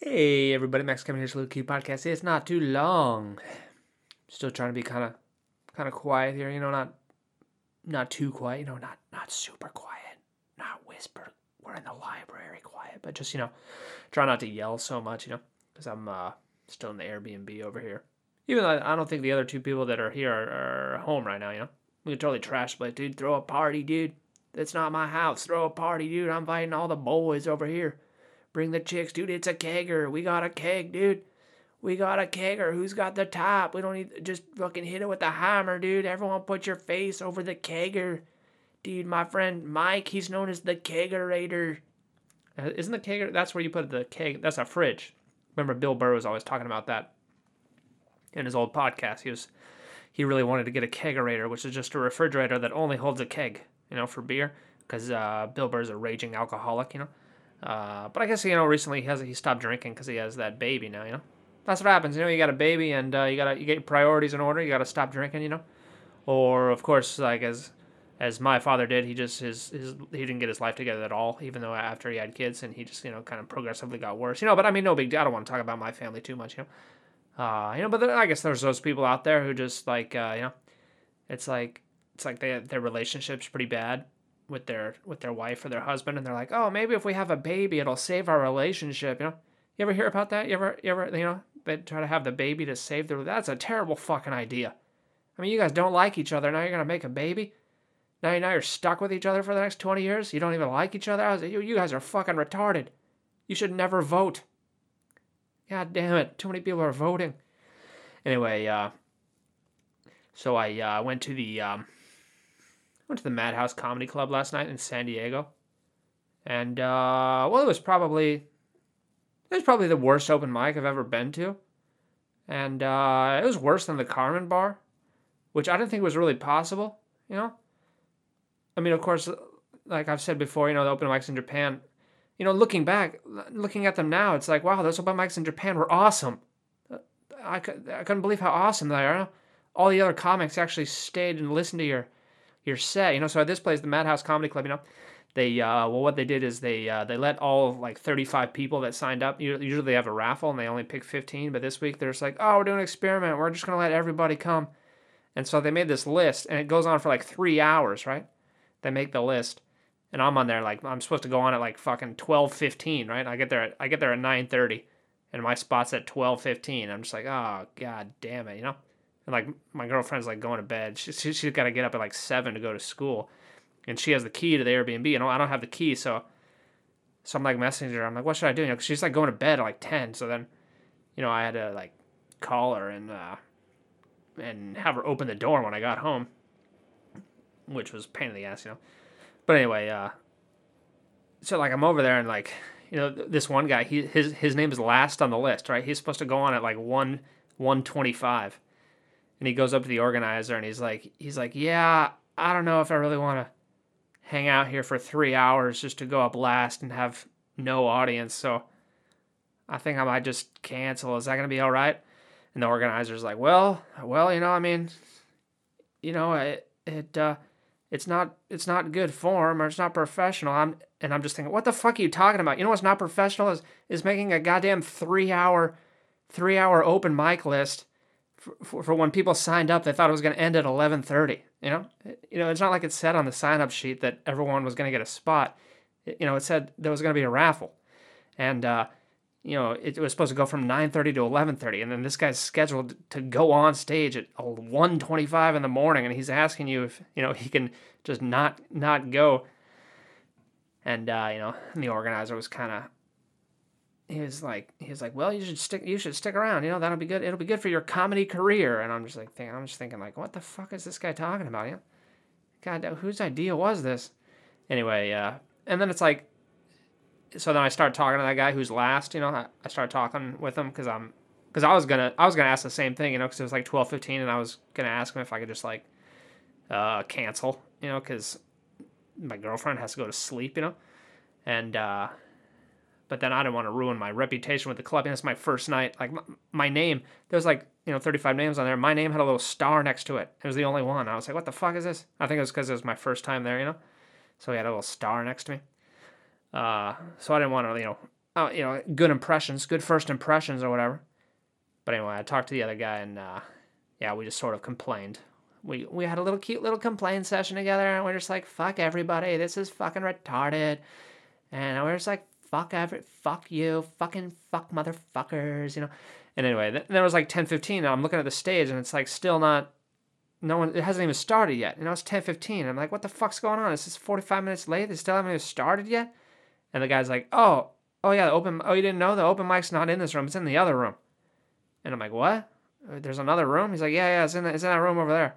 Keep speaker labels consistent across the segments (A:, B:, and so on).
A: Hey everybody, Max coming here to Little Q Podcast. It's not too long. Still trying to be kind of, kind of quiet here. You know, not, not too quiet. You know, not not super quiet, not whisper. We're in the library quiet, but just you know, try not to yell so much. You know, because I'm uh, still in the Airbnb over here. Even though I don't think the other two people that are here are, are home right now. You know, we could totally trash but dude. Throw a party, dude. That's not my house. Throw a party, dude. I'm inviting all the boys over here. Bring the chicks, dude. It's a kegger. We got a keg, dude. We got a kegger. Who's got the top? We don't need just fucking hit it with a hammer, dude. Everyone put your face over the kegger. Dude, my friend Mike, he's known as the kegerator. Uh, Isn't the kegger? That's where you put the keg. That's a fridge. Remember, Bill Burr was always talking about that in his old podcast. He was he really wanted to get a kegerator, which is just a refrigerator that only holds a keg, you know, for beer. Because uh, Bill Burr's a raging alcoholic, you know. Uh, but I guess you know recently he has he stopped drinking because he has that baby now. You know, that's what happens. You know, you got a baby and uh, you gotta you get your priorities in order. You gotta stop drinking. You know, or of course like as as my father did, he just his his he didn't get his life together at all. Even though after he had kids and he just you know kind of progressively got worse. You know, but I mean no big deal. I don't want to talk about my family too much. You know, uh, you know, but I guess there's those people out there who just like uh, you know, it's like it's like they their relationship's pretty bad with their with their wife or their husband and they're like oh maybe if we have a baby it'll save our relationship you know? You ever hear about that? You ever you ever you know they try to have the baby to save their that's a terrible fucking idea. I mean you guys don't like each other now you're gonna make a baby? Now, you now you're stuck with each other for the next 20 years? You don't even like each other? I was, you, you guys are fucking retarded. You should never vote. God damn it too many people are voting. Anyway uh so i uh, went to the um went to the Mad House Comedy Club last night in San Diego, and uh, well, it was probably it was probably the worst open mic I've ever been to, and uh, it was worse than the Carmen Bar, which I didn't think was really possible. You know, I mean, of course, like I've said before, you know, the open mics in Japan. You know, looking back, looking at them now, it's like, wow, those open mics in Japan were awesome. I, I couldn't believe how awesome they are. All the other comics actually stayed and listened to your your set. You know, so at this place, the Mad House Comedy Club, you know, they uh, well, what they did is they uh, they let all of, like 35 people that signed up. Usually they have a raffle and they only pick 15, but this week they're just like, oh, we're doing an experiment. We're just gonna let everybody come. And so they made this list, and it goes on for like three hours, right? They make the list, and I'm on there like I'm supposed to go on at like fucking 12:15, right? I get there at I get there at 9:30, and my spot's at 12:15. I'm just like, oh god damn it, you know. And like my girlfriend's like going to bed. She, she she's got to get up at like seven to go to school, and she has the key to the Airbnb, and I don't have the key, so so I'm like messaging her. I'm like, what should I do? You know, she's like going to bed at like ten. So then, you know, I had to like call her and uh, and have her open the door when I got home, which was pain in the ass, you know. But anyway, uh, so like I'm over there and like you know this one guy, he his his name is last on the list, right? He's supposed to go on at like one one twenty five and he goes up to the organizer and he's like he's like yeah i don't know if i really want to hang out here for three hours just to go up last and have no audience so i think i might just cancel. Is that going to be all right? And the organizer's like well well you know i mean you know it it uh it's not it's not good form or it's not professional. I'm and i'm just thinking what the fuck are you talking about? You know what's not professional is is making a goddamn three hour three hour open mic list for, for when people signed up, they thought it was going to end at 11:30. You know, you know, it's not like it said on the sign-up sheet that everyone was going to get a spot. You know, it said there was going to be a raffle, and uh, you know, it, it, was supposed to go from 9:30 to 11:30, and then this guy's scheduled to go on stage at 1:25 in the morning, and he's asking you if you know he can just not not go. And uh, you know, and the organizer was kind of he was like he was like well you should stick you should stick around you know that'll be good it'll be good for your comedy career. And i'm just like thinking i'm just thinking like what the fuck is this guy talking about you know? god whose idea was this? Anyway uh and then it's like so then i start talking to that guy who's last you know i, I start talking with him because i'm because i was gonna i was gonna ask the same thing you know because it was like 12 15 and i was gonna ask him if i could just like uh cancel you know because my girlfriend has to go to sleep you know? And uh but then I didn't want to ruin my reputation with the club. And it's my first night. Like my, my, name, there was like you know 35 names on there. My name had a little star next to it. It was the only one. I was like, what the fuck is this? I think it was because it was my first time there, you know. So he had a little star next to me. Uh, so I didn't want to, you know, uh, you know, good impressions, good first impressions or whatever. But anyway, I talked to the other guy and uh, yeah, we just sort of complained. We we had a little cute little complaint session together and we're just like, fuck everybody, this is fucking retarded. And we're just like, fuck every, fuck you, fucking fuck motherfuckers, you know. And anyway, th- then it was like 10, 15, and I'm looking at the stage and it's like still not, no one, it hasn't even started yet. You know, it's 10, 15. I'm like, what the fuck's going on? Is this 45 minutes late? They still haven't even started yet? And the guy's like, oh, oh yeah, the open, oh, you didn't know? The open mic's not in this room, it's in the other room. And I'm like, what? Uh, there's another room? He's like, yeah, yeah, it's in, the, it's in that room over there.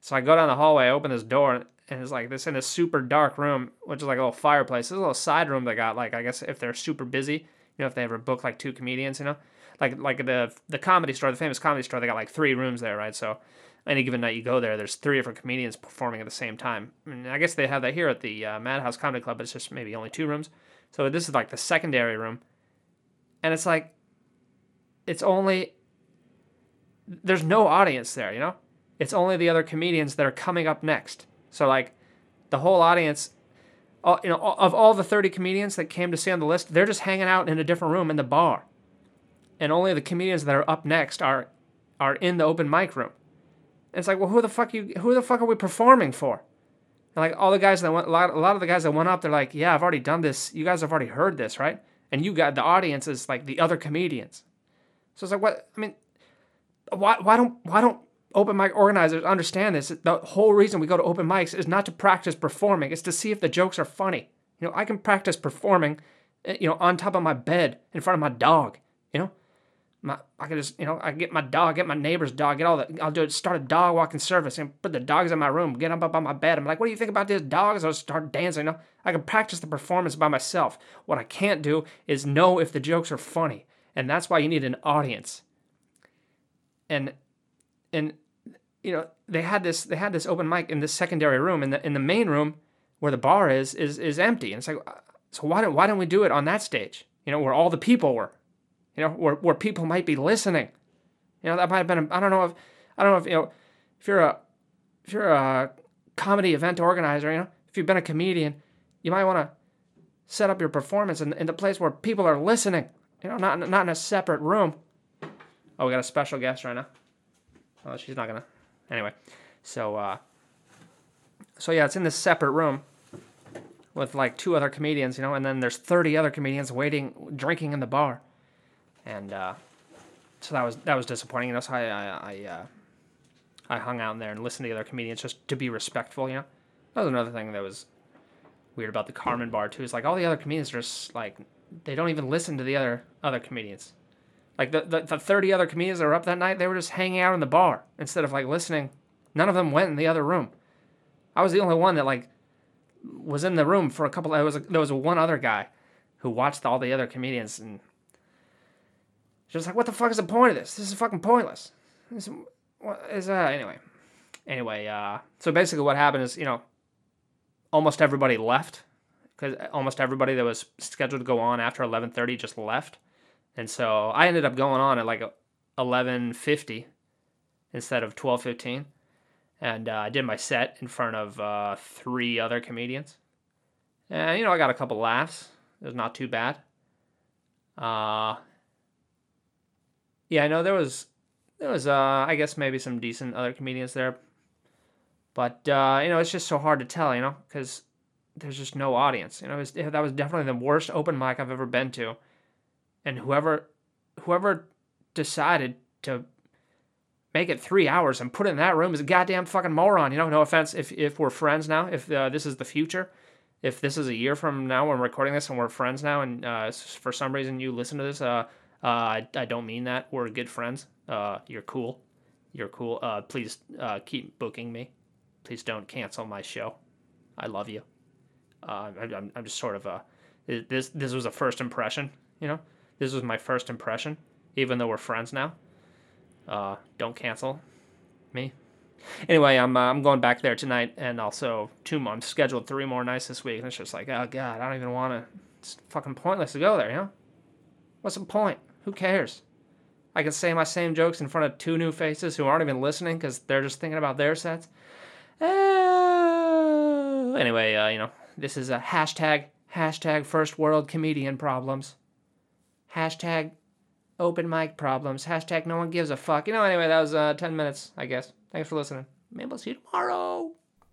A: So I go down the hallway, open this door, and it's like this in a super dark room, which is like a little fireplace. This little side room they got, like, I guess if they're super busy, you know, if they ever book like two comedians, you know, like like the the comedy store, the famous comedy store, they got like three rooms there, right? So any given night you go there, there's three different comedians performing at the same time. And I guess they have that here at the uh, Mad House Comedy Club, but it's just maybe only two rooms. So this is like the secondary room, and it's like, it's only. There's no audience there, you know. It's only the other comedians that are coming up next. So like, the whole audience, all, you know, of all the 30 comedians that came to see on the list, they're just hanging out in a different room in the bar and only the comedians that are up next are are in the open mic room. And it's like, well, who the fuck you? Who the fuck are we performing for? And like all the guys that went, a lot, a lot of the guys that went up, they're like, yeah, I've already done this. You guys have already heard this, right? And you got the audience is like the other comedians. So it's like, what? I mean, why why don't why don't open mic organizers understand this? The whole reason we go to open mics is not to practice performing; it's to see if the jokes are funny. You know, I can practice performing, eh, you know, on top of my bed in front of my dog. You know, my, I can just, you know, I get my dog, get my neighbor's dog, get all the, I'll do it, start a dog walking service and put the dogs in my room, get them up on my bed. I'm like, what do you think about this dogs? I'll start dancing. You know, I can practice the performance by myself. What I can't do is know if the jokes are funny, and that's why you need an audience. And, and, you know, they had this, they had this open mic in this secondary room, and the in the main room where the bar is is is empty, and it's like, uh, so why don't why don't we do it on that stage? You know, where all the people were you know, where, where people might be listening. You know, that might have been, I don't know if, I don't know if, you know, if you're a, if you're a comedy event organizer, you know, if you've been a comedian, you might want to set up your performance in, in the place where people are listening, you know, not, not in a separate room. Oh, we got a special guest right now. Oh, she's not gonna. Anyway, so, uh, so yeah, it's in this separate room with like two other comedians, you know, and then there's 30 other comedians waiting, drinking in the bar and uh, so that was that was disappointing. You know, so I I I, uh, I hung out in there and listened to the other comedians just to be respectful. You know, that was another thing that was weird about the Carmen bar too. Is like all the other comedians are just like they don't even listen to the other other comedians. Like the, the, the 30 other comedians that were up that night, they were just hanging out in the bar instead of like listening. None of them went in the other room. I was the only one that like was in the room for a couple. There was a, there was one other guy who watched all the other comedians and just like, what the fuck is the point of this? This is fucking pointless. This, what is uh anyway? Anyway, uh, so basically what happened is, you know, almost everybody left because almost everybody that was scheduled to go on after 11:30 just left, and so I ended up going on at like 11:50 instead of 12:15, and uh, I did my set in front of uh, three other comedians, and you know I got a couple laughs. It was not too bad. Uh, yeah, I know there was there was uh I guess maybe some decent other comedians there, but uh, you know it's just so hard to tell, you know, because there's just no audience. You know, was, that was definitely the worst open mic I've ever been to, and whoever whoever decided to make it three hours and put it in that room is a goddamn fucking moron. You know, no offense if if we're friends now, if uh, this is the future, if this is a year from now when we're recording this and we're friends now, and uh, for some reason you listen to this, uh, uh, I, I don't mean that. We're good friends. Uh, you're cool. You're cool. Uh, please keep booking me. Please don't cancel my show. I love you. Uh, I, I'm, I'm just sort of a this this was a first impression. You know, this was my first impression. Even though we're friends now, uh, don't cancel me. Anyway, I'm uh, I'm going back there tonight, and also two. I'm scheduled three more nights this week, and it's just like, oh god, I don't even want to. It's fucking pointless to go there, you know. What's the point? Who cares? I can say my same jokes in front of two new faces who aren't even listening because they're just thinking about their sets. Uh, anyway, uh, you know, this is a hashtag, hashtag first world comedian problems. Hashtag open mic problems. Hashtag no one gives a fuck. You know, anyway, that was uh, 10 minutes, I guess. Thanks for listening. Maybe we'll see you tomorrow.